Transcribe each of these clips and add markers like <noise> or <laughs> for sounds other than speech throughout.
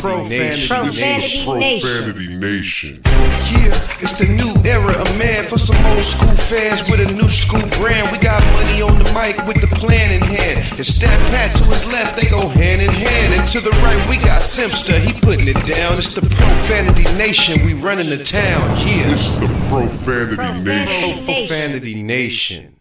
Profanity Nation. Profanity Nation. Profanity Nation. Yeah, it's the new era of man for some old school fans with a new school brand. We got money on the mic with the plan in hand. And Stat Pat to his left, they go hand in hand. And to the right, we got Simpster, he putting it down. It's the Profanity Nation, we running the town. Yeah. It's the Profanity Nation. Profanity Nation.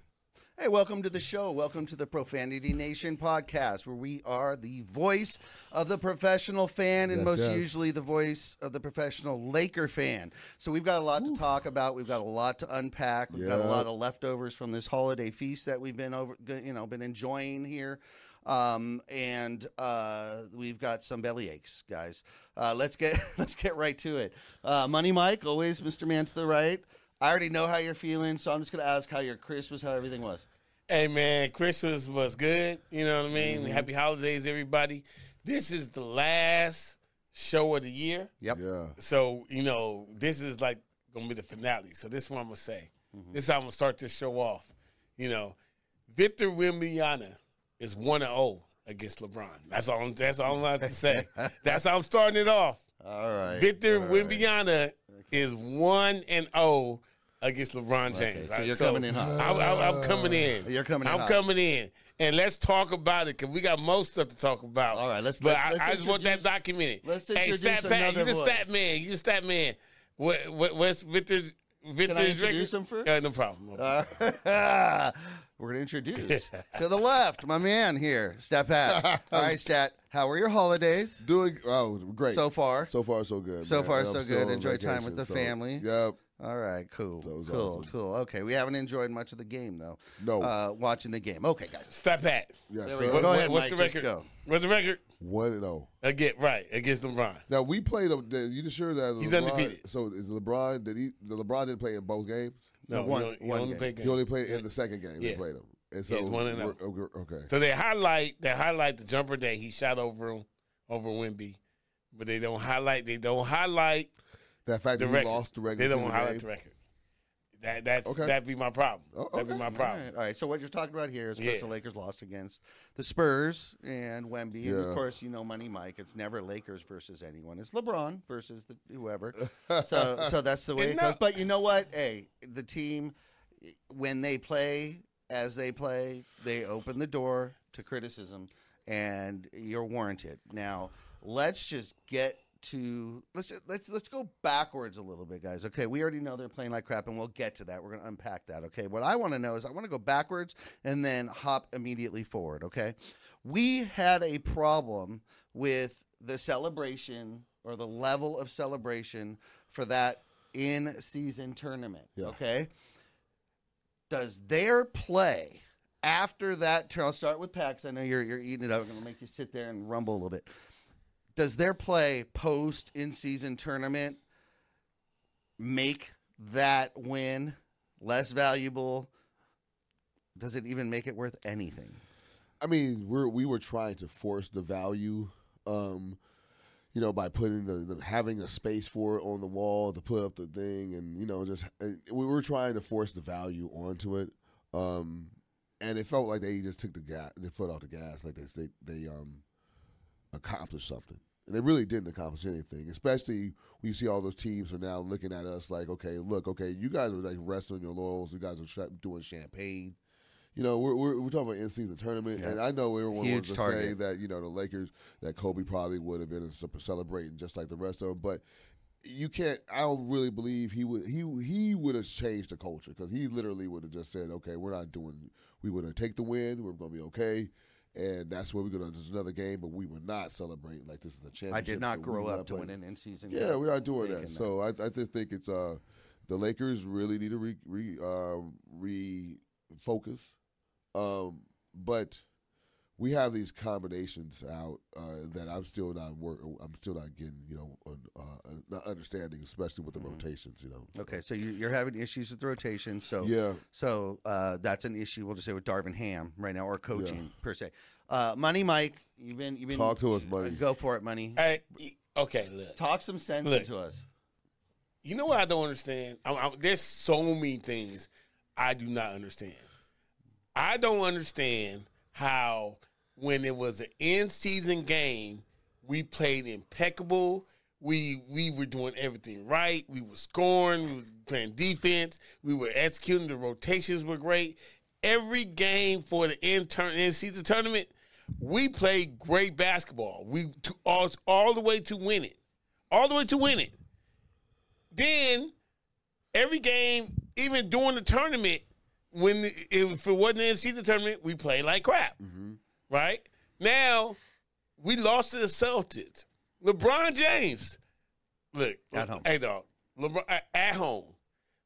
Hey, welcome to the show. Welcome to the Profanity Nation podcast, where we are the voice of the professional fan and Yes, most yes. usually the voice of the professional Laker fan. So we've got a lot to talk about. We've got a lot to unpack. We've got a lot of leftovers from this holiday feast that we've been over, you know, been enjoying here. Um, and uh, we've got some belly aches, guys. Uh, let's get <laughs> let's get right to it. Uh, Money Mike, always Mr. Man to the right. I already know how you're feeling, so I'm just going to ask how your Christmas, how everything was. Hey man, Christmas was good. You know what I mean? Mm-hmm. Happy holidays, everybody. This is the last show of the year. Yep. Yeah. So, you know, this is like gonna be the finale. So this is what I'm gonna say. Mm-hmm. This is how I'm gonna start this show off. You know, Victor Wembanyama is one and zero against LeBron. That's all. I'm, that's all I'm allowed to say. <laughs> that's how I'm starting it off. All right. Victor Wembanyama is one and zero against LeBron James. so you're coming in hot. I'm, I'm- I'm coming in. You're coming in I'm hot. coming in. And let's talk about it because we got most stuff to talk about. All right, let's- But let's- I, let's I just want that introduce- documented. let's introduce hey, introduce stat Pat, another you the voice. stat man. You the stat man. What, what, what's Victor? Victor's Can I introduce record? him first? Uh, no problem. Uh, <laughs> we're going to introduce to the left, my man here, Stat Pat. <laughs> All right, Stat, how were your holidays Doing oh great. so far? so far so good. So man. far, I'm so good. on Enjoy time with the so- family? Yep. All right, cool. That cool, awesome. cool. Okay, we haven't enjoyed much of the game, though. No. Uh, watching the game. Okay, guys. Stat Pat. Yes, There sir. we go. What- Go ahead, what's Mike, the record? go. What's the record? One and oh. Again, right against LeBron. Now we played. a- You just sure that He's LeBron, undefeated. So is LeBron? Did he? The LeBron didn't play in both games. No, one- you only, you one only game. played He only played in the second game. Yeah. He played him. And so Yeah, it's one and oh. okay, okay. So they highlight they highlight the jumper that he shot over him over Wemby, but they don't highlight they don't highlight that fact the that he lost the regular. they don't season highlight game. the record. That that's Okay. that'd be my problem. Oh, That'd be my problem. right, all right. So what you're talking about here is because Yeah. the Lakers lost against the Spurs and Wemby, and of course you know Money Mike. It's never Lakers versus anyone. It's LeBron versus the whoever. <laughs> so so that's the way And it goes. But you know what? Hey, the team when they play as they play, they open the door to criticism, and you're warranted. Now let's just get to let's let's let's go backwards a little bit, guys. Okay, we already know they're playing like crap, and we'll get to that. We're gonna unpack that. Okay, what I want to know is I want to go backwards and then hop immediately forward. Okay, we had a problem with the celebration or the level of celebration for that in season tournament. Yeah. Okay, does their play after that turn? I'll start with Pax. I know you're you're eating it up. I'm gonna make you sit there and rumble a little bit. Does their play post in season tournament make that win less valuable? Does it even make it worth anything? I mean, we're we were trying to force the value, um, you know, by putting the, the having a space for it on the wall to put up the thing, and you know, just we were trying to force the value onto it, um, and it felt like they just took the gas, the foot off the gas, like they they they um accomplished something, and they really didn't accomplish anything. Especially when you see all those teams are now looking at us like, okay, look, okay, you guys are like resting on your laurels, you guys are sh- doing champagne. You know, we're, we're, we're talking about in season tournament, and I know everyone Huge wants to target. say that you know the Lakers that Kobe probably would have been celebrating just like the rest of them, but you can't. I don't really believe he would. He he would have changed the culture because he literally would have just said, "Okay, we're not doing. We would have take the win. We're going to be okay." And that's where we're going to just another game, but we were not celebrating like this is a championship. I did not we grow up to win an in season. yeah, we are doing Taking that. So I, I just think it's uh the Lakers really need to re, re um refocus. Um, but we have these combinations out uh, that I'm still not work. I'm still not getting, you know, uh, not understanding, especially with the rotations. You know. Okay, so you, you're having issues with the rotation. So Yeah. so uh, that's an issue. We'll just say with Darvin Ham right now, or coaching per se. Uh, Money Mike, you've been you've been Talk to us, Money. Go for it, Money. Hey, okay, look. Talk some sense Look. into us. You know what I don't understand? I'm, I'm, there's so many things I do not understand. I don't understand how when it was an end season game We played impeccable. We we were doing everything right. We were scoring. We was playing defense. We were executing. The rotations were great. Every game for the intern in season tournament, we played great basketball. We to, all all the way to win it, all the way to win it. Then every game, even during the tournament, when if it wasn't the season tournament, we played like crap. Mm-hmm. Right now, we lost to the Celtics. LeBron James, look At home. Hey, dog, LeBron at- home.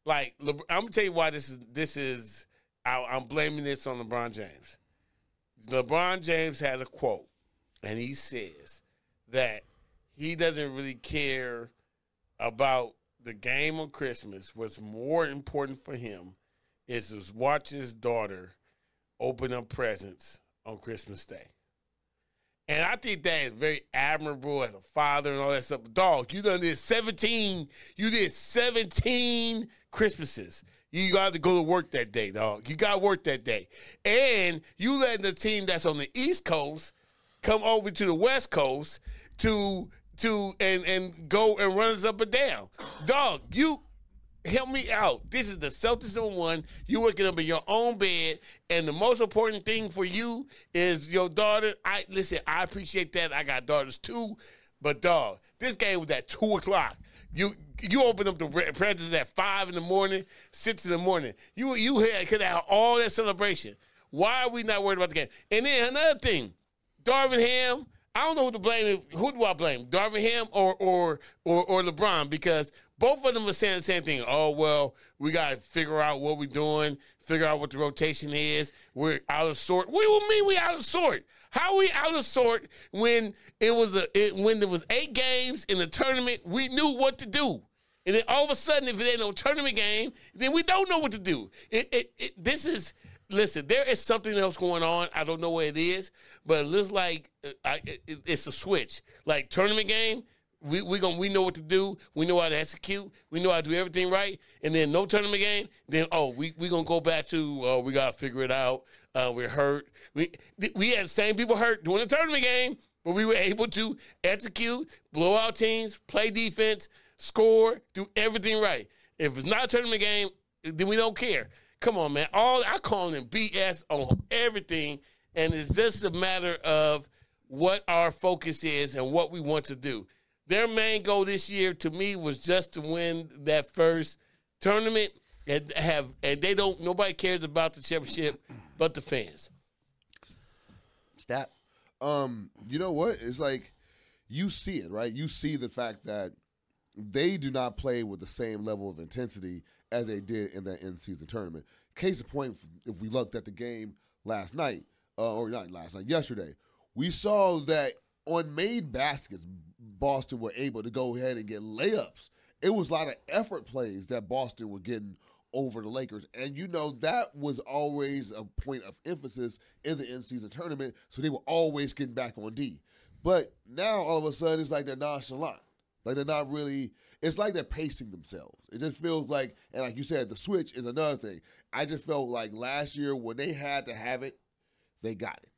Like LeBron, I'm gonna tell you why this is. This is. I, I'm blaming this on LeBron James. LeBron James has a quote, and he says that he doesn't really care about the game on Christmas. What's more important for him is to watch his daughter open up presents on Christmas Day. And I think that is very admirable as a father and all that stuff. Dog, you done did 17, you did 17 Christmases. You got to go to work that day, dog. You got work that day. And you letting the team that's on the East Coast come over to the West Coast to to and and go and run us up and down. Dog, you help me out. This is the Celtics number one. You waking up in your own bed, and the most important thing for you is your daughter. I listen. I appreciate that. I got daughters too, but dog, this game was at two o'clock. You you open up the re- presents at five in the morning, six in the morning. You you had, could have all that celebration. Why are we not worried about the game? And then another thing, Darvin Ham. I don't know who to blame. Who do I blame? Darvin Ham or or or, or LeBron? Because both of them are saying the same thing. Oh well, we got to figure out what we're doing, figure out what the rotation is. We're out of sort. What do you mean we out of sort? How we out of sort when it was a it, when there was eight games in the tournament? We knew what to do. And then all of a sudden, if it ain't no tournament game, then we don't know what to do. It, it, it, this is listen. There is something else going on. I don't know what it is, but it looks like uh, I, it, it's a switch. Like tournament game, we we going we know what to do. We know how to execute. We know how to do everything right. And then no tournament game. Then oh, we we gonna go back to uh, we gotta figure it out. Uh, we're hurt. We we had the same people hurt during the tournament game, but we were able to execute, blow out teams, play defense, score, do everything right. If it's not a tournament game, then we don't care. Come on, man. All I call them BS on everything, and it's just a matter of what our focus is and what we want to do. Their main goal this year, to me, was just to win that first tournament and have, and they don't. Nobody cares about the championship, but the fans. Stat. Um, you know what? It's like you see it, right? You see the fact that they do not play with the same level of intensity as they did in that end season tournament. Case in point, if we looked at the game last night, uh, or not last night, yesterday, we saw that on made baskets, Boston were able to go ahead and get layups. It was a lot of effort plays that Boston were getting over the Lakers. And you know, that was always a point of emphasis in the in season tournament. So they were always getting back on D. But now all of a sudden it's like they're nonchalant. Like they're not really it's like they're pacing themselves. It just feels like and like you said, the switch is another thing. I just felt like last year when they had to have it, they got it.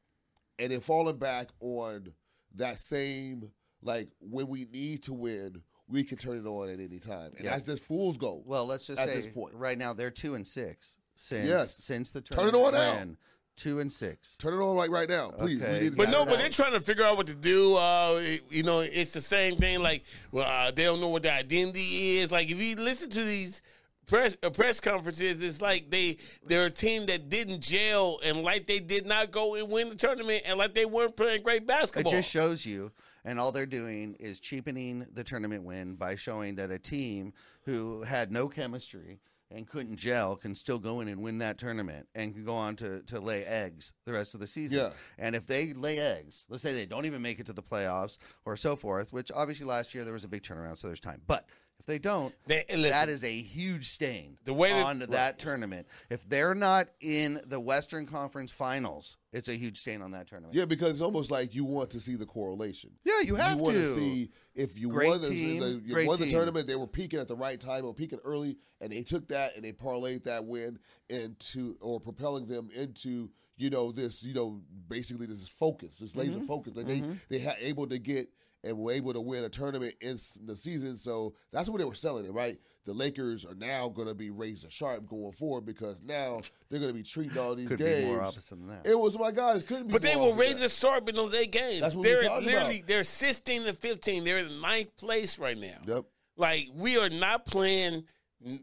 And they're falling back on that same like when we need to win, we can turn it on at any time. And Yeah. that's just fool's gold. Well, let's just At say this point. right now they're two and six since Yes. since the Turn it tournament on now. ran. Two and six. Turn it on like right now, please. Okay. But no, but out. they're trying to figure out what to do. Uh, you know, it's the same thing. Like, well, uh, they don't know what their identity is. Like, if you listen to these press uh, press conferences, it's like they they're a team that didn't gel and like they did not go and win the tournament and like they weren't playing great basketball. It just shows you, and all they're doing is cheapening the tournament win by showing that a team who had no chemistry and couldn't gel can still go in and win that tournament and can go on to, to lay eggs the rest of the season. Yeah. And if they lay eggs, let's say they don't even make it to the playoffs or so forth, which obviously last year there was a big turnaround, so there's time. But if they don't, They- listen, that is a huge stain The way that- on that tournament. If they're not in the Western Conference Finals, it's a huge stain on that tournament. Yeah, because it's almost like you want to see the correlation. Yeah, you have you want to. see if you Great won, the, team, the, you great won the tournament, they were peaking at the right time or peaking early, and they took that and they parlayed that win into or propelling them into you know this you know basically this focus, this laser Mm-hmm. focus. Like they they had able to get and were able to win a tournament in the season. So that's what they were selling it, right? The Lakers are now going to be razor sharp going forward because now they're going to be treating all these Could games. be more opposite than that. It was my God. It couldn't be. But they were opposite than razor sharp in those eight games. That's what they're we're talking literally about. they're 16 to 15. They're in ninth place right now. Yep. Like we are not playing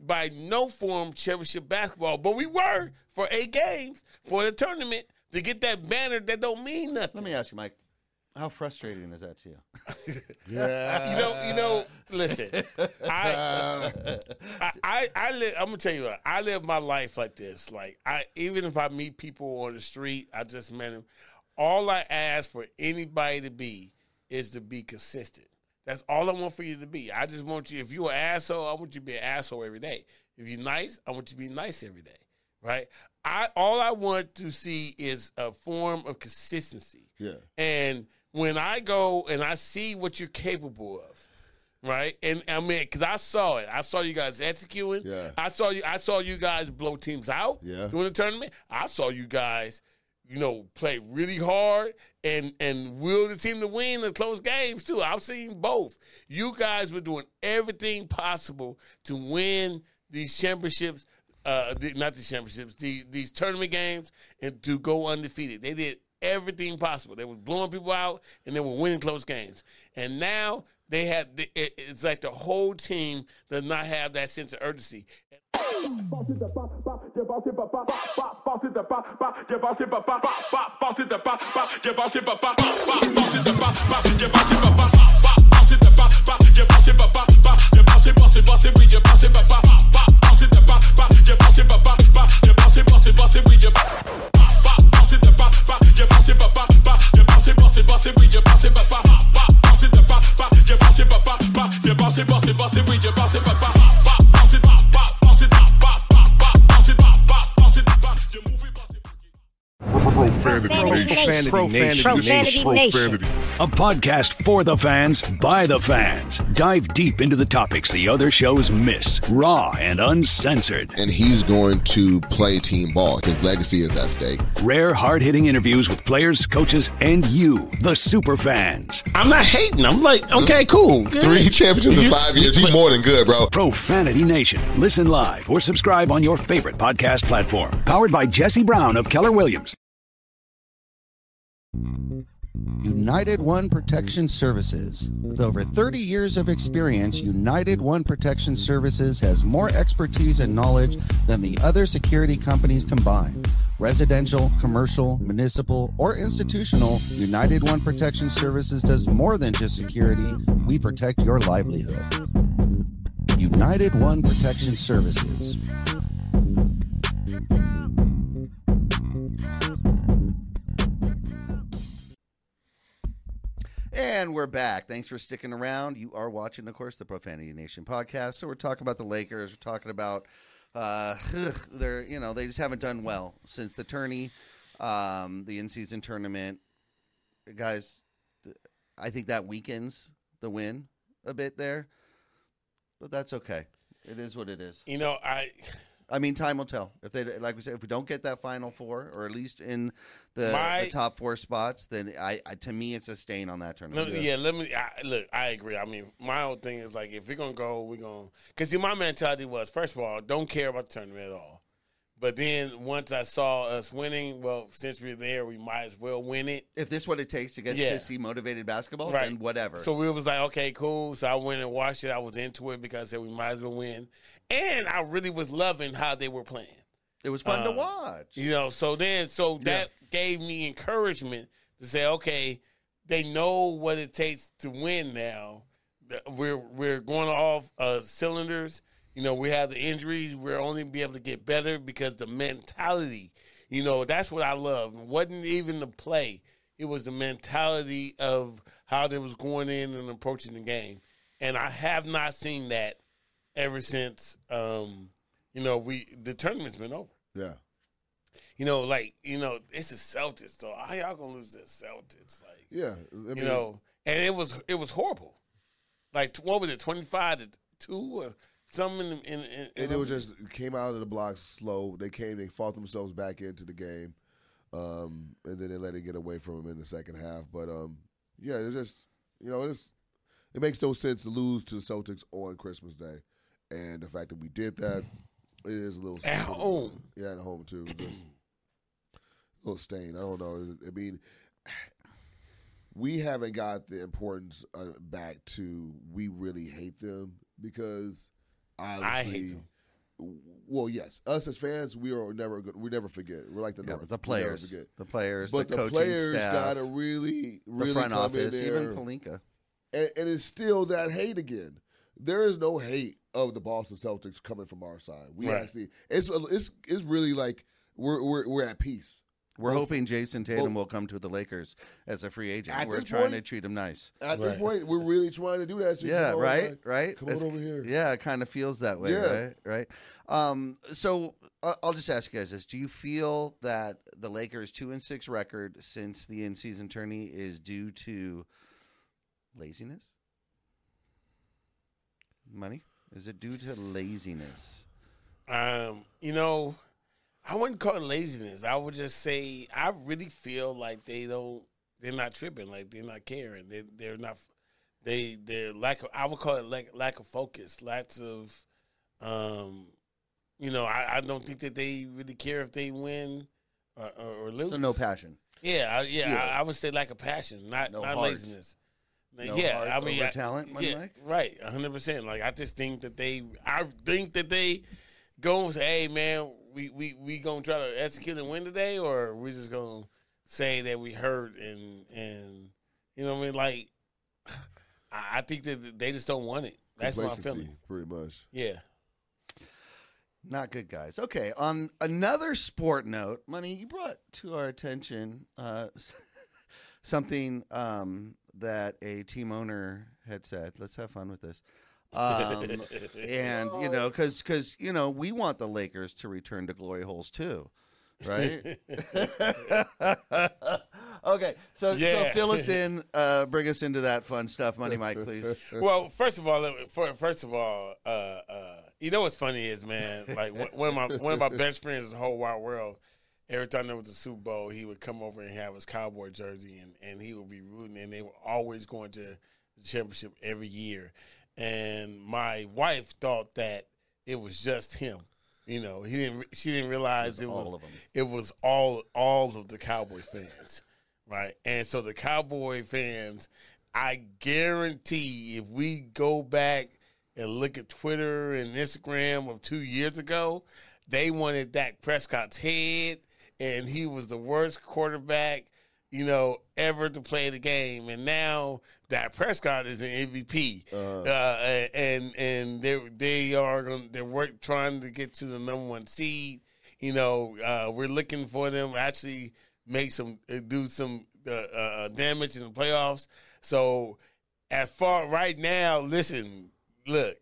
by no form championship basketball, but we were for eight games for the tournament to get that banner that don't mean nothing. Let me ask you, Mike. How frustrating is that to you? <laughs> Yeah. you know, you know. Listen, I, <laughs> I, I, I live. I'm gonna tell you, what, I live my life like this. Like, I even if I meet people on the street, I just met them. All I ask for anybody to be is to be consistent. That's all I want for you to be. I just want you. If you're an asshole, I want you to be an asshole every day. If you're nice, I want you to be nice every day. Right? I all I want to see is a form of consistency. Yeah. And when I go and I see what you're capable of, right? And I mean, because I saw it, I saw you guys executing. Yeah. I saw you. I saw you guys blow teams out. Yeah. During the tournament, I saw you guys, you know, play really hard and and will the team to win the close games too. I've seen both. You guys were doing everything possible to win these championships. Uh, the, not the championships, the, these tournament games, and to go undefeated. They did everything possible. They were blowing people out, and they were winning close games. And now they had. It, it's like the whole team does not have that sense of urgency. Profanity Profanity Nation. Profanity. A podcast for the fans, by the fans. Dive deep into the topics the other shows miss, raw and uncensored. and he's going to play team ball. His legacy is at stake. Rare, hard hitting interviews with players, coaches, and you, the super fans. I'm not hating. I'm like, okay, cool. good. Three championships in five years. He's more than good, bro. Profanity Nation. Listen live or subscribe on your favorite podcast platform. Powered by Jesse Brown of Keller Williams. United One Protection Services. With over 30 years of experience, United One Protection Services has more expertise and knowledge than the other security companies combined. Residential, commercial, municipal, or institutional, United One Protection Services does more than just security. We protect your livelihood. United One Protection Services. And we're back. Thanks for sticking around. You are watching, of course, the Profanity Nation podcast. So we're talking about the Lakers. We're talking about uh, they're you know they just haven't done well since the tourney, um, the in-season tournament. Guys, I think that weakens the win a bit there, but that's okay. It is what it is. You know, I I mean, time will tell. If they, like we said, if we don't get that final four, or at least in the, My- the top four spots, then I, I, to me, it's a stain on that tournament. yeah. Let me I, look. I agree. I mean, my whole thing is like, if we're gonna go, we're gonna. Because my mentality was, first of all, don't care about the tournament at all. But then once I saw us winning, well, since we're there, we might as well win it. If this is what it takes to get Yeah. to see motivated basketball, Right. then whatever. So we was like, okay, cool. So I went and watched it. I was into it because I said we might as well win, and I really was loving how they were playing. it was fun to uh, watch. You know, so then, so that gave me encouragement to say, okay, they know what it takes to win now. We're we're going off uh, cylinders. You know, we have the injuries. We're only be able to get better because the mentality. You know, that's what I love. It wasn't even the play; it was the mentality of how they was going in and approaching the game. And I have not seen that ever since. Um, you know, we the tournament's been over. Yeah. You know, like you know, it's the Celtics. So how y'all gonna lose to the Celtics? Like Yeah. I mean, you know, and it was it was horrible. Like what was it, twenty five to two or something? In, in, in, and it was just came out of the blocks slow. They came, they fought themselves back into the game, um, and then they let it get away from them in the second half. But um, yeah, it just You know, it's it makes no sense to lose to the Celtics on Christmas Day, and the fact that we did that it is a little At home. Yeah, at home too. Just a little stain. I don't know. I mean, we haven't got the importance uh, back to we really hate them because I hate them. Well, yes, us as fans, we are never go- we never forget. We're like the Yeah, North. the players, forget. the players, But the, the, coaching players staff, gotta really, really the front come office, in even there Pelinka. and, and it's still that hate again. There is no hate of the Boston Celtics coming from our side. We Right. actually, it's it's it's really like we're we're we're at peace. We're Well, hoping Jayson Tatum well- will come to the Lakers as a free agent. At We're this trying to treat him nice. At this point, we're really trying to do that. So Yeah, come on, right, like, right. Come on over here. Yeah, it kind of feels that way, Yeah. right? Right. Um, so uh, I'll just ask you guys this: Do you feel that the Lakers' two and six record since the in-season tourney is due to laziness? Money? Is it due to laziness? Um, you know, I wouldn't call it laziness. I would just say I really feel like they don't. They're not tripping. Like they're not caring. They they're not. They they're lack of. I would call it lack lack of focus. Lots of, um, you know, I, I don't think that they really care if they win or, or, or lose. So no passion. Yeah, I, yeah, Yeah. I, I would say lack of passion, not No not heart. laziness. No yeah, heart I mean, over I- talent, Money yeah, Mike? right, hundred percent. Like I just think that they, I think that they go and say, "Hey, man, we we we gonna try to execute and win today, or we just gonna say that we hurt and and you know what I mean? Like, <sighs> I, I think that they just don't want it. That's my Complacency, feeling. pretty much. Yeah. Not good, guys. Okay, on another sport note, money you brought to our attention uh, <laughs> something um, that a team owner had said. Let's have fun with this. Um, <laughs> and you know, because because you know, we want the Lakers to return to glory holes too, right? <laughs> <laughs> okay, so so fill us in, uh, bring us into that fun stuff, Money Mike, please. well, first of all, let me- fir- first of all, uh, uh, you know what's funny is, man, like one- one of my one of my best friends in the whole wide world. Every time there was a Super Bowl, he would come over and have his cowboy jersey, and, and he would be rooting, and they were always going to the championship every year. And my wife thought that it was just him. You know, he didn't. She didn't realize It it was was, all of 'em. It was all all of the Cowboy fans, right? And so the Cowboy fans, I guarantee, if we go back and look at Twitter and Instagram of two years ago, they wanted Dak Prescott's head, and he was the worst quarterback, you know, ever to play the game. And now that Prescott is an MVP, uh, and and they they are going they're work trying to get to the number one seed. You know, uh, we're looking for them actually make some uh, do some uh, uh, damage in the playoffs. So as far right now, listen, look,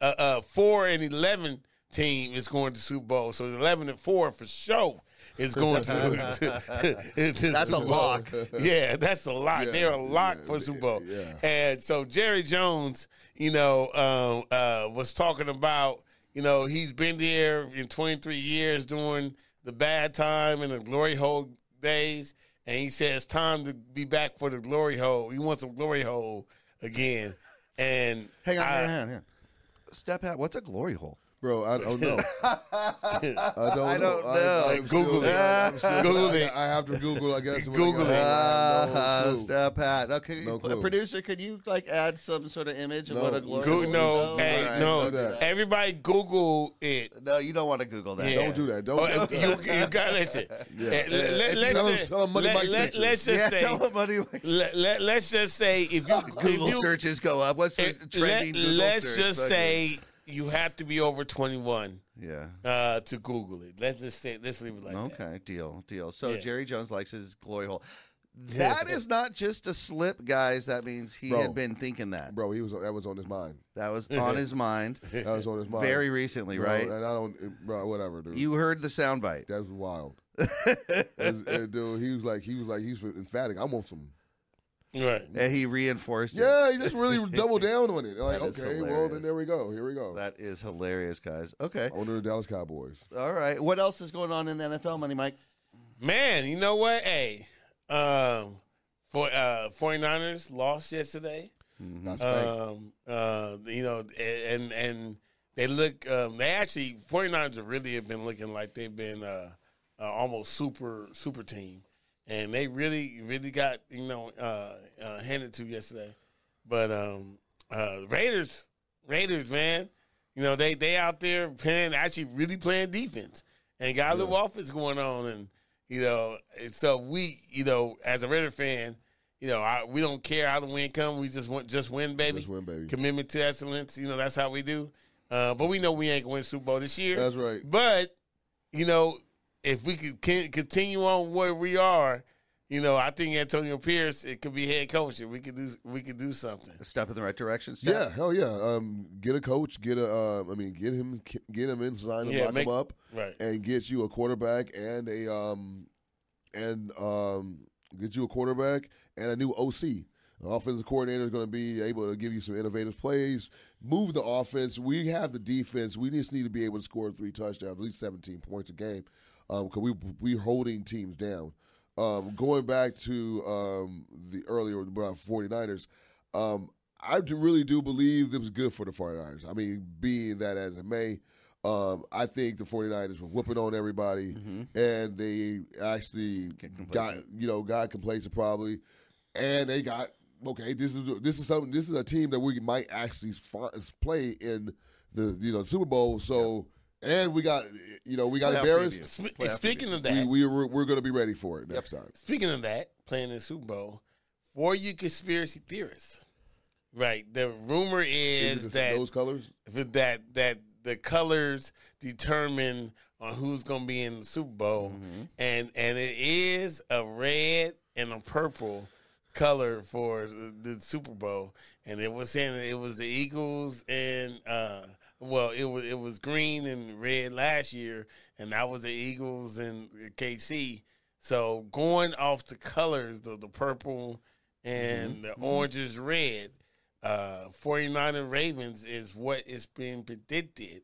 uh, uh, four and eleven team is going to Super Bowl. So eleven and four for sure is <laughs> going to. <laughs> to, to That's a Super Bowl. lock. Yeah, that's a lock. Yeah, They're a lock yeah, for Super Bowl. yeah. And so Jerry Jones, you know, um, uh, was talking about, you know, he's been there in 23 years during the bad time and the glory hole days, and he it's time to be back for the glory hole. He wants some glory hole again. And Hang on, I- hang on. hang on. Step out. What's a glory hole? Bro, I don't know. <laughs> I don't I know. don't know. I'm Google still- it. I'm still- <laughs> Google I, it. I have to Google. I guess. when I Google it. home. I Uh, no clue. step out. Okay, No clue. producer, could you like add some sort of image of No. what a glory Go, no, hey, All right, no. don't do that. Everybody Google it. No, you don't want to Google that. Yeah. Don't do that. Don't. Oh, do you, that. you got listen. <laughs> Yeah. Let- let- let's Tell 'em- just- tell 'em Money let- let- Let's just Yeah, say. tell them money. let, let, let's just say if you Google if you, searches go up. What's the trending let, Google let's search? just say you have to be over 21 Yeah. uh, to Google it. Let's just say let's leave it like that. Okay, deal, deal. So Yeah. Jerry Jones likes his glory hole. That is not just a slip, guys. That means he Bro. had been thinking that. Bro, he was. That was on his mind. That was <laughs> on his mind That was on his mind. very recently, Bro, right? And I don't. Bro, whatever, dude. You heard the soundbite. That's wild. <laughs> As- uh, dude, he was like, he was like, he was emphatic. I want some. Right. And he reinforced it. Yeah, he just really <laughs> doubled down on it. Like, That is okay, well, hilarious. then there we go. Here we go. That is hilarious, guys. Okay. Owner of the Dallas Cowboys. All right. What else is going on in the NFL, Money Mike? Man, you know what? Hey, um, For uh, 49ers lost yesterday. That's right. Um, uh, you know, and and they look. Um, they actually 49ers have really have been looking like they've been uh, uh, almost super super team, and they really really got you know uh, uh, handed to yesterday. But um, uh, Raiders, Raiders, man, you know they they out there playing actually really playing defense and got a little offense going on, and you know, and so we you know as a Raider fan. You know, I, we don't care how the win come. We just want just win, baby. Just win, baby. Commitment to excellence. You know, that's how we do. Uh, but we know we ain't going to win Super Bowl this year. That's right. But you know, if we could can, continue on where we are, you know, I think Antonio Pierce it could be head coach. We could do we could do something. A step in the right direction. Yeah, hell yeah. Um, get a coach, get a. Uh, I mean, get him, get him in, sign him, Yeah, lock make- him up, right. and get you a quarterback and a um, and um, get you a quarterback and a new OC. The offensive coordinator is going to be able to give you some innovative plays, move the offense. We have the defense. We just need to be able to score three touchdowns, at least 17 points a game, because we we're holding teams down. Um, going back to um, the earlier about 49ers, um, I do, really do believe this was good for the 49ers. I mean, being that as it may, um, I think the 49ers were whooping on everybody, and they actually got you know got complacent probably, and they got okay. This is this is something. This is a team that we might actually play in the you know Super Bowl. So. And we got, you know, we got Playoff embarrassed. Sp- Playoff speaking of that, We, we we're, we're going to be ready for it next time. Speaking of that, playing in the Super Bowl, for you conspiracy theorists, right? The rumor is Is that those colors? that that the colors determine on who's going to be in the Super Bowl, Mm-hmm. and and it is a red and a purple color for the, the Super Bowl, and it was saying it was the Eagles and uh, well, it was it was green and red last year, and that was the Eagles and KC. So going off the colors, the the purple and mm-hmm. the mm-hmm. orange is red. Uh, 49er Ravens is what is being predicted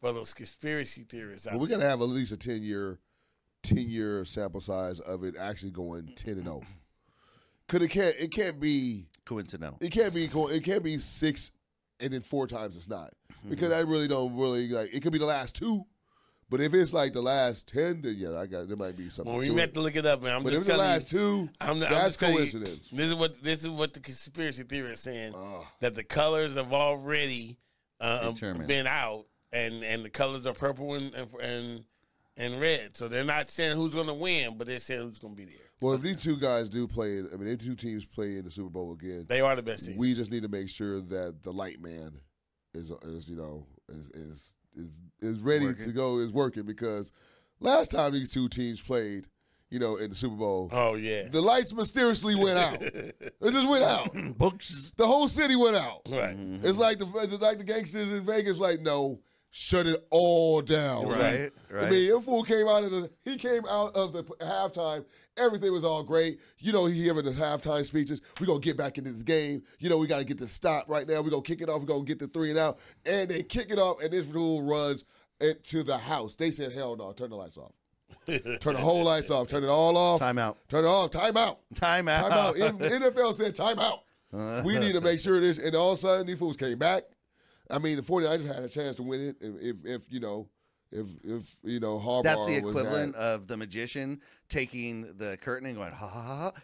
for those conspiracy theorists. out Well, we there. got to have at least a ten year, ten year sample size of it actually going mm-hmm. ten and zero. Cause it can't it can't be Coincidental. it can't be go- it can't be six and then four times it's not Mm-hmm. because I really don't really like it could be the last two, but if it's like the last ten, then yeah, I got there might be something. Well, to you have to look it up, man. I'm but if just it's the last you. two, I'm, I'm that's just telling you, this is what this is what the conspiracy theorists saying Ugh. that the colors have already um, been out, and and the colors are purple and and and, and red. So they're not saying who's going to win, but they're saying who's going to be there. Well, if these two guys do play, I mean, if two teams play in the Super Bowl again, They are the best team. we just need to make sure that the light man is is you know is is is, is ready to go is working because last time these two teams played, you know, in the Super Bowl, oh yeah, the lights mysteriously went out. <laughs> it just went out. <clears throat> Books. The whole city went out. right. Mm-hmm. It's like the it's like the gangsters in Vegas, like no, shut it all down. Right, right. I mean, that fool came out of the he came out of the halftime. Everything was all great. You know, he giving his halftime speeches. We're gonna get back into this game. You know, we gotta get this stop right now. We're gonna kick it off. We're gonna get the three and out. And they kick it off, and this rule runs into the house. They said, "Hell no, turn the lights off. <laughs> turn the whole lights off. Turn it all off. Time out. Turn it off. Time out. Time out. Time out. NFL <laughs> said time out. Uh-huh. We need to make sure this. And all of a sudden, these fools came back. I mean, the 49ers had a chance to win it if, if, if you know, if if you know Harbaugh. That's the equivalent had- of the magician taking the curtain and going ha ha ha. ha. <laughs>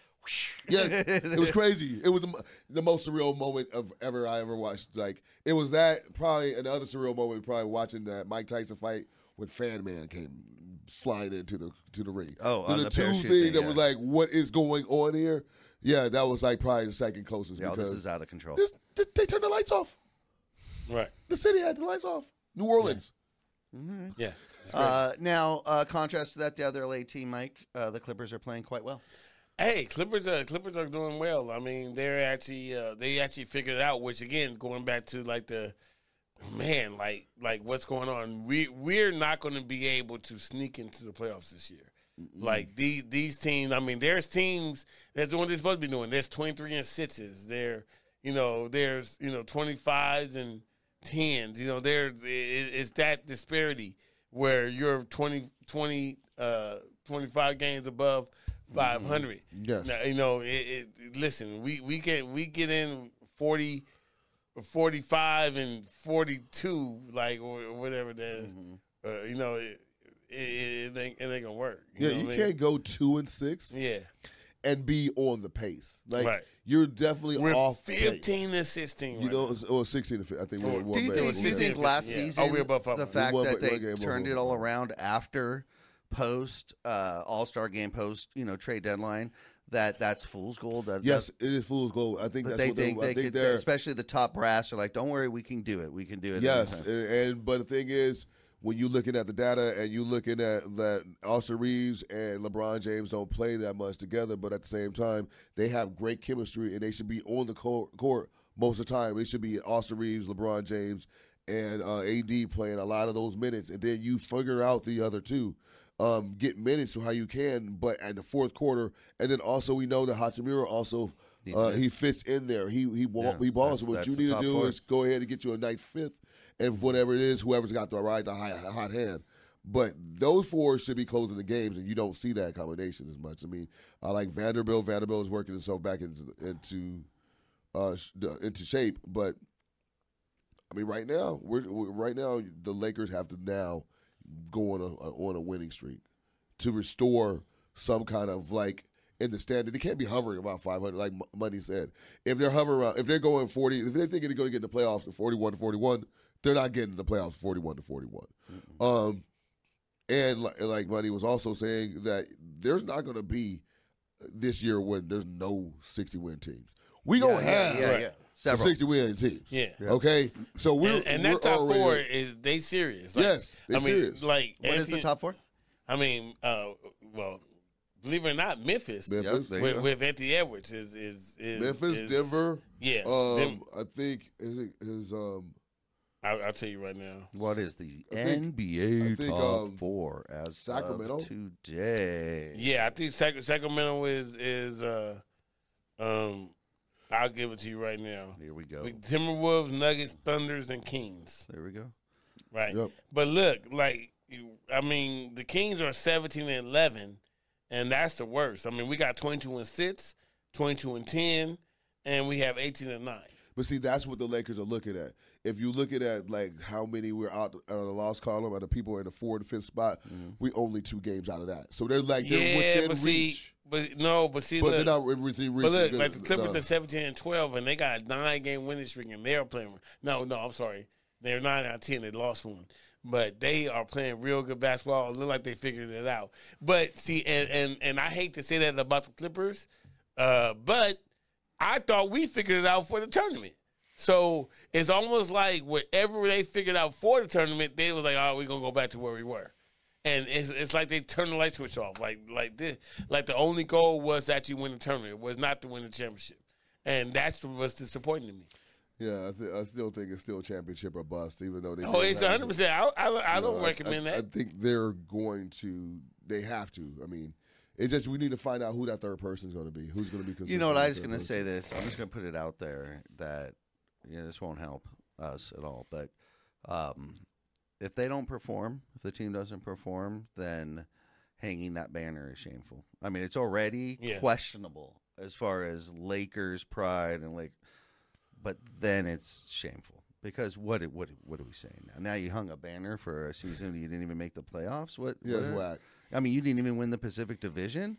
Yes, it was crazy. It was the, most surreal moment of ever I ever watched. Like it was that probably another surreal moment. Probably watching that Mike Tyson fight when Fan Man came flying into the to the ring. Oh, the, on the two parachute things thing, that yeah. was like, what is going on here? Yeah, that was like probably the second closest Yeah, because this is out of control. this, they, they turned the lights off. Right. The city had the lights off. New Orleans. Yeah. It's great. Uh, now, uh, contrast to that, the other LA team, Mike, uh, the Clippers are playing quite well. Hey, Clippers are Clippers are doing well. I mean, they're actually uh, they actually figured it out. Which again, going back to like the man, like like what's going on? We we're not going to be able to sneak into the playoffs this year. Like these these teams. I mean, there's teams that's doing what they're supposed to be doing. There's 23 and sixes. There, you know, there's you know 25s and tens. You know, there's it's that disparity where you're 20 20 uh 25 games above five hundred. Yes. Now, you know, it, it, listen, we we get we get in 40, 45 and forty two, like or whatever that is. Uh, you know, it, it, it, ain't, it ain't gonna work. Yeah, know you I mean? can't go two and six Yeah, and be on the pace. Like Right. You're definitely we're off fifteen to sixteen. You right know, now. or sixteen. to 15 I think. we're- Do we're you think? Do you think last Yeah. season Oh, we're above the fact We're that they game turned it all around after post uh, All Star game post you know trade deadline that that's fool's gold. That, Yes, it is fool's gold. I think that's they what they, think I they think could, especially the top brass are like, don't worry, we can do it. We can do it. Yes, anytime." and, and but the thing is, when you're looking at the data and you're looking at that Austin Reaves and LeBron James don't play that much together, but at the same time they have great chemistry and they should be on the court, court most of the time. It should be Austin Reaves, LeBron James, and uh, AD playing a lot of those minutes, and then you figure out the other two. Um, get minutes how you can, but in the fourth quarter, and then also we know that Hachimura also uh, he fits in there. He he Yeah, he balls. that's- What you need to do four. is go ahead and get you a nice fifth, and whatever it is, whoever's got the right, the high, hot hand. But those four should be closing the games, and you don't see that combination as much. I mean, I like Vanderbilt. Vanderbilt is working himself back into into uh, into shape, but I mean, right now, we're, we're right now the Lakers have to now go on a on a winning streak to restore some kind of like in the standard. They can't be hovering about 500, like Money said. If they're hovering around, if they're going 40, if they think they're going to get in the playoffs at 41 to 41, they're not getting in the playoffs 41 to 41. Um, and like, like Money was also saying that there's not going to be this year when there's no 60 win teams. We Yeah, gonna yeah, have yeah, yeah. some Several. 60 win teams. Yeah. Okay. So we're and, and we're that top already- four is they serious. Like, Yes, they I mean, serious. like What is Anthony- the top four? I mean, uh, well, believe it or not, Memphis, Memphis. there you with, with Anthony Edwards is is, is Memphis, is- Denver. Yeah, Um, Dem- I think is it is um I'll, I'll tell you right now. What is the I think- NBA I think, top um, four as Sacramento? of today? Yeah, I think Sac- Sacramento is is uh, um, I'll give it to you right now. Here we go. With Timberwolves, Nuggets, Thunders, and Kings. There we go. Right. Yep. But look, like I mean, the Kings are seventeen and eleven, and that's the worst. I mean, we got twenty two and six, 22 and ten, and we have eighteen and nine. But see, that's what the Lakers are looking at. If you looking at like how many we're out on the lost column, and the people are in the fourth and fifth spot, we only two games out of that. So they're like they're yeah, within but see, reach, but no, but see, but look, they're not within reach. But look, like the Clippers no. are seventeen and twelve, and they got a nine game winning streak, and they're playing. No, no, I'm sorry, they're nine out of ten. They lost one, but they are playing real good basketball. It look like they figured it out. But see, and and and I hate to say that about the Clippers, uh, but I thought we figured it out for the tournament. So it's almost like whatever they figured out for the tournament, they was like, "Oh, we're gonna go back to where we were." and it's, it's like they turned the light switch off. Like like this, like the only goal was that you win the tournament. It was not to win the championship, and that's what's disappointing to me. Yeah, I, th- I still think it's still championship or bust, even though they. Oh, it's have- hundred percent. I I, I don't No, recommend I, that. I think they're going to. They have to. I mean, it's just we need to find out who that third person is going to be. Who's going to be? Consistent You know what? I'm just going to say this. I'm just going to put it out there that yeah, this won't help us at all. But um, if they don't perform, if the team doesn't perform, then hanging that banner is shameful. I mean, it's already Yeah. questionable as far as Lakers' pride and like, but then it's shameful because what what what are we saying now? Now you hung a banner for a season you didn't even make the playoffs. What? Yeah, what? whack. I mean, you didn't even win the Pacific Division,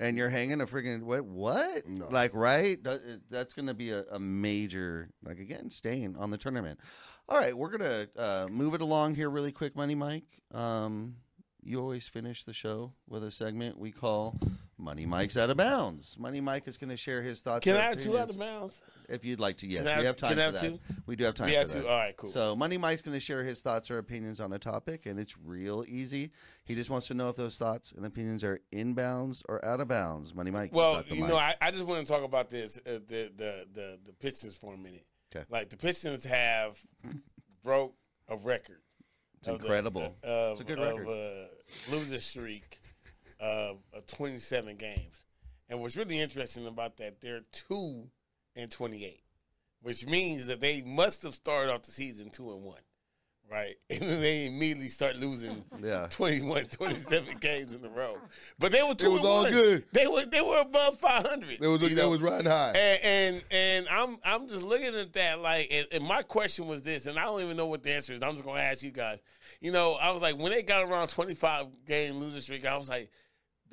and you're hanging a freaking what? What? No. Like, right? That, that's going to be a, a major, like again, stain on the tournament. All right, we're gonna uh, move it along here really quick, Money Mike. Um, you always finish the show with a segment we call Money Mike's Out of Bounds. Money Mike is going to share his thoughts. Can I have two out of bounds? If you'd like to, yes, Can we have- have time for have that. two? We do have time We for have that. two. All right, cool. So Money Mike's going to share his thoughts or opinions on a topic, and it's real easy. He just wants to know if those thoughts and opinions are inbounds or out of bounds. Money Mike. Well, you mic. know, I, I just want to talk about this uh, the, the the the Pistons for a minute. 'Kay. Like the Pistons have broke a record. It's of the- incredible. of, It's a good of record. a losing streak of, of 27 games. And what's really interesting about that, they're two and 28, which means that they must have started off the season two and one. right? <laughs> And then they immediately start losing <laughs> Yeah. 21, 27 games in a row. But they were two was all one. good. They were they were above 500. They was it know? was riding high. And, and and I'm I'm just looking at that like, and, and my question was this, and I don't even know what the answer is. I'm just gonna ask you guys. You know, I was like, when they got around 25 game losing streak, I was like,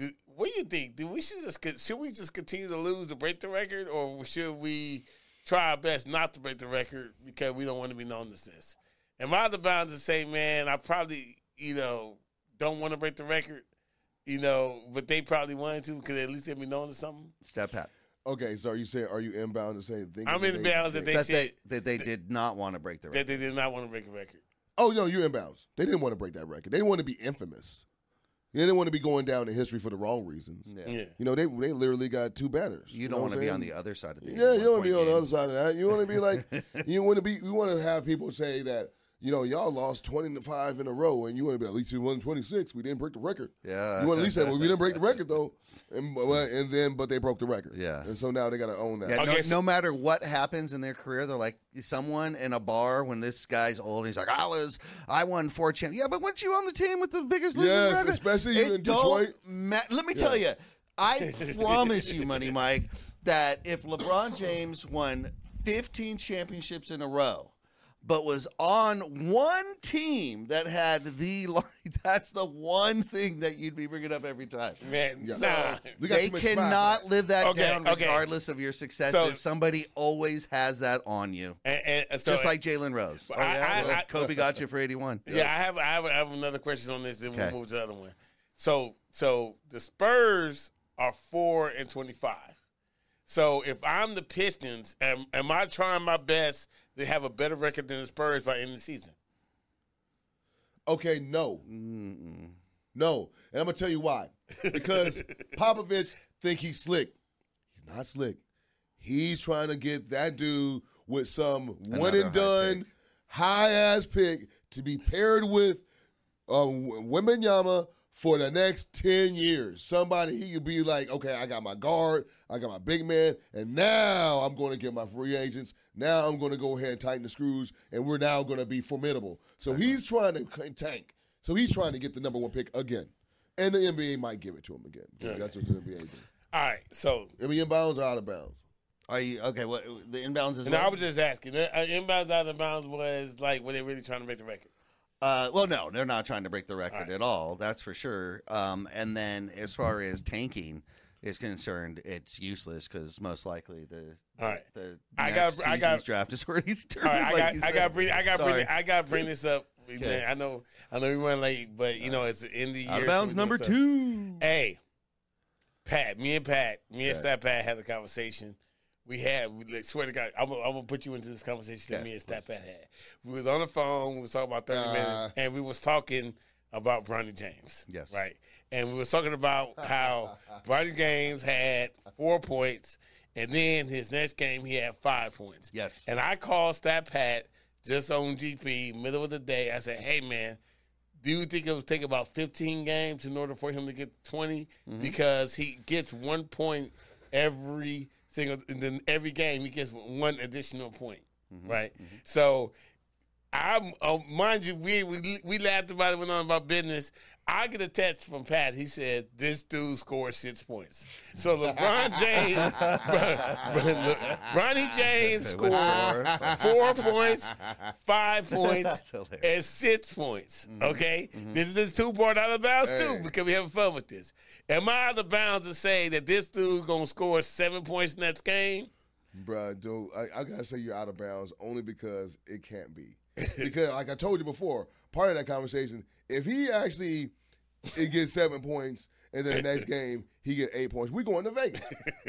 do, what do you think? Do we should just should we just continue to lose to break the record, or should we try our best not to break the record because we don't want to be known as this? Am I the bound to say, man, I probably you know don't want to break the record, you know, but they probably wanted to because at least they'd be known as something. Step pat. okay, so are you saying are you inbound to say things? I'm in the balance that they That said they, that they did not want to break the record. that they did not want to break a record. Oh no, you're inbounds. They didn't want to break that record. They didn't want to be infamous. They didn't want to be going down in history for the wrong reasons. Yeah. Yeah. You know, they they literally got two batters. You don't want to be on the other side of the Yeah, you don't want to be on the other side of that. You want to be like, <laughs> you want to be, you want to have people say that, you know, y'all lost twenty to five in a row, and you want to be at least you won twenty six. We didn't break the record. Yeah. You want to at least say, well, we didn't break the record though, and and then but they broke the record. Yeah. and so now they got to own that. Yeah, no, Okay, so- no matter what happens in their career, they're like someone in a bar when this guy's old. He's like, I was, I won four champions. Yeah, but weren't you on the team with the biggest losing Yes, record? especially It in don't Detroit. ma- let me tell you, I <laughs> promise you, Money Mike, that if LeBron James won 15 championships in a row. But was on one team that had the <laughs> that's the one thing that you'd be bringing up every time. Man, Yeah. nah. We got They too much spot cannot that. live that Okay, down okay. regardless of your successes. So- Somebody always has that on you. And, and so, Just like Jalen Rose. Oh, I- yeah? I- Well, I- Kobe got you for 81. yeah, I have, I have, I have another question on this. Then Okay. we'll move to the other one. So, so the Spurs are four and twenty-five. So, if I'm the Pistons, am, am I trying my best to have a better record than the Spurs by end of the season? Okay, no, no, and I'm gonna tell you why. Because <laughs> Popovich think he's slick. He's not slick. He's trying to get that dude with some one and high done, pick. high ass pick to be paired with um, Wembanyama for the next ten years. Somebody he could be like, okay, I got my guard, I got my big man, and now I'm going to get my free agents. Now I'm going to go ahead and tighten the screws, and we're now going to be formidable. So he's trying to tank. So he's trying to get the number one pick again, and the NBA might give it to him again. because That's what the NBA do. All right. So, NBA inbounds or out of bounds. Are you okay? What the inbounds is? and I was just asking. Uh, inbounds out of bounds was like, were they really trying to make the record? Uh, well, no, they're not trying to break the record All right. at all. That's for sure. Um, and then as far as tanking is concerned, it's useless because most likely the All right. the I next got- I season's got- draft is <laughs> already All determined. right, I got, I got, bring, I got, bring, I got, bring this up. <laughs> Okay. Man, I know, I know we went late, but you know, it's the end of the year. Out of bounds number two. Hey, Pat, me and Pat, me and. Stat Pat had a conversation. We had, we, swear to God, I'm, I'm gonna put you into this conversation that me and Stat Pat had. We was on the phone, we was talking about 30 Uh. minutes, and we was talking about Bronny James. Yes. Right. And we was talking about how <laughs> Bronny James had four points, and then his next game he had five points. Yes. And I called Stat Pat just on GP, middle of the day. I said, hey, man, do you think it would take about 15 games in order for him to get 20? Mm-hmm. Because he gets one point every single, and then every game he gets one additional point, Mm-hmm. right? So, I'm, uh, mind you, we, we we laughed about it, went on about business. I get a text from Pat. He said, "This dude scored six points." So LeBron James, <laughs> Bronny James With scored four points, five <laughs> points, and six points. Okay, this is two part out of bounds too because we having fun with this. Am I out of bounds to say that this dude's gonna score seven points next game? Bruh, dude, I, I gotta say you're out of bounds only because it can't be. Because, like I told you before, part of that conversation, if he actually it gets seven points and then the next game he get eight points, we going to Vegas.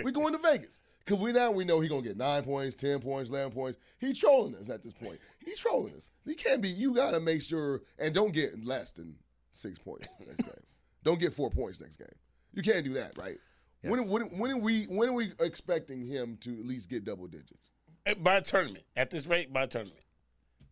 we going to Vegas. Cause we now we know he gonna get nine points, ten points, eleven points. He trolling us at this point. He trolling us. He can't be. You gotta make sure and don't get less than six points next game. Don't get four points next game. You can't do that, right? When, when, when are we when are we expecting him to at least get double digits? Eh, By tournament, at this rate, by tournament,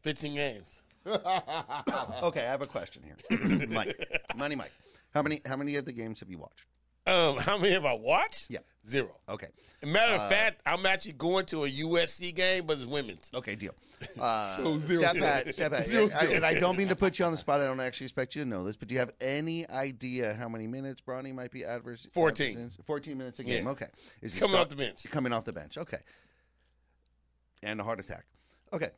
fifteen games. <laughs> Okay, I have a question here, <coughs> Mike. Money, Mike. How many how many of the games have you watched? Um, how many have I watched? Yeah. Zero. Okay. Matter of fact, I'm actually going to a USC game, but it's women's. Okay, deal. <laughs> Uh, So zero step. Pat, step. Zero I- and I don't mean to put you on the <laughs> spot. I don't actually expect you to know this, but do you have any idea how many minutes Bronny might be adverse? 14. adverse- 14 minutes a game. Yeah. Okay. Is he Coming start- off the bench. Coming off the bench. Okay. And a heart attack. Okay.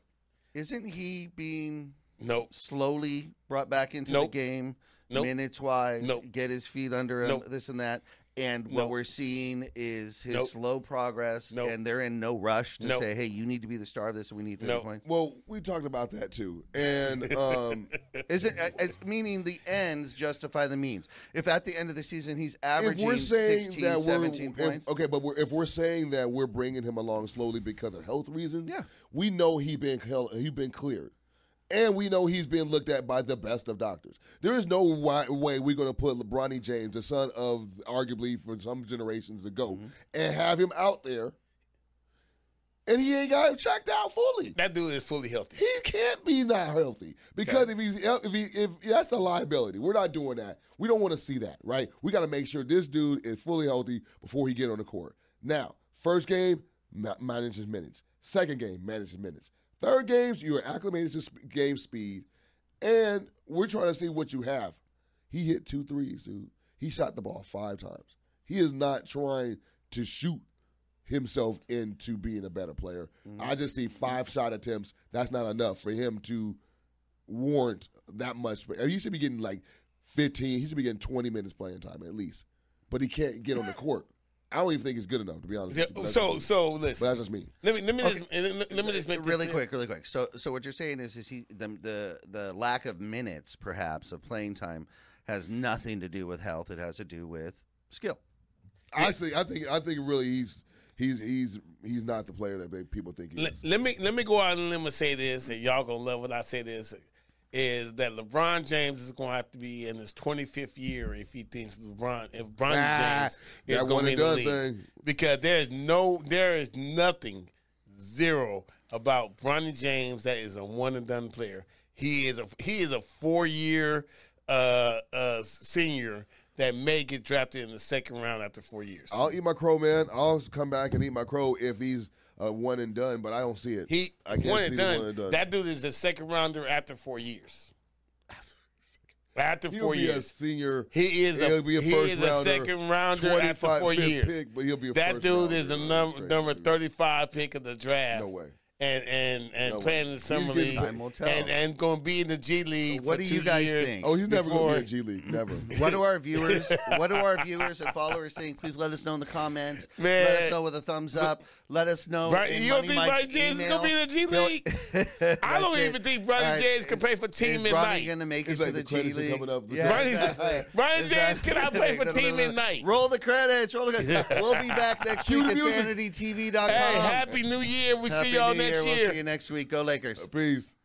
Isn't he being Nope. slowly brought back into Nope. the game, Nope. minutes wise, Nope. get his feet under him, this and that. And what Nope. we're seeing is his Nope. slow progress, Nope. and they're in no rush to Nope. say, "Hey, you need to be the star of this, and we need 30 Nope. points." Well, we talked about that too, and um, <laughs> Is it as, meaning the ends justify the means? If at the end of the season he's if averaging we're 16, that we're 17 if- points, okay, but we're, if we're saying that we're bringing him along slowly because of health reasons, Yeah. we know he been held, he been cleared, and we know he's being looked at by the best of doctors. There is no way we're going to put LeBronny James, the son of arguably for some generations ago, Mm-hmm. and have him out there, and he ain't got him checked out fully. That dude is fully healthy. He can't be not healthy because if he's if he if that's a liability. We're not doing that. We don't want to see that, right? We got to make sure this dude is fully healthy before he get on the court. Now, first game ma- manages minutes. Second game manages minutes. Third games you are acclimated to sp- game speed, and we're trying to see what you have. He hit two threes, dude. He shot the ball five times. He is not trying to shoot himself into being a better player. Mm-hmm. I just see five shot attempts. That's not enough for him to warrant that much. Uh, he should be getting like 15. He should be getting 20 minutes playing time at least. But he can't get on the court. I don't even think it's good enough to be honest. with you, but that's So, just- so but listen. that's just me. Let me let me just let let me just uh, make really clear. quick, really quick. So, so what you're saying is, is he the the the lack of minutes, perhaps, of playing time, has nothing to do with health. It has to do with skill. Honestly, I think I think really he's he's he's he's not the player that people think he Let, is. let me let me go out and let me say this, and y'all gonna love what I say. This is that LeBron James is gonna have to be in his 25th year if he thinks LeBron if LeBron James is and in the league thing. because there's no there is nothing zero about Bronny James that is a one and done player. He is a he is a four year uh, uh, senior that may get drafted in the second round after four years. I'll eat my crow, man. I'll come back and eat my crow if he's a one and done, but I don't see it. He I can't one see and done. one and done. That dude is a second rounder after four years. After He'll four be a years, senior. he is a he'll be a he is a second rounder after 25 four years. Pick, but he'll be a that dude rounder. is the That's number number thirty five pick of the draft. No way. And and and No way. playing in the summer league. Time will tell. and and going to be in the G League. What for do two you guys think? Oh, he's never going to be in the G League. Never. <laughs> What do our viewers? what do our viewers and followers think? Please let us know in the comments. Man. let us know with a thumbs up. Let us know. Right, in you don't Money think Mike's Bronny James is gonna be in the G League? <laughs> I don't it. even think Bronny All right, James can play for Team is Midnight. Bronny going to make It's it like to the the G credits are League? coming up. Yeah, Bronny's- <laughs> exactly. Bronny James cannot play for Team Exactly. Midnight. Roll the credits. Roll the credits. We'll be back next week the at music. VanityTV.com. Hey, happy New Year! We see y'all New next Year. year. We'll see you next week. Go Lakers. Peace.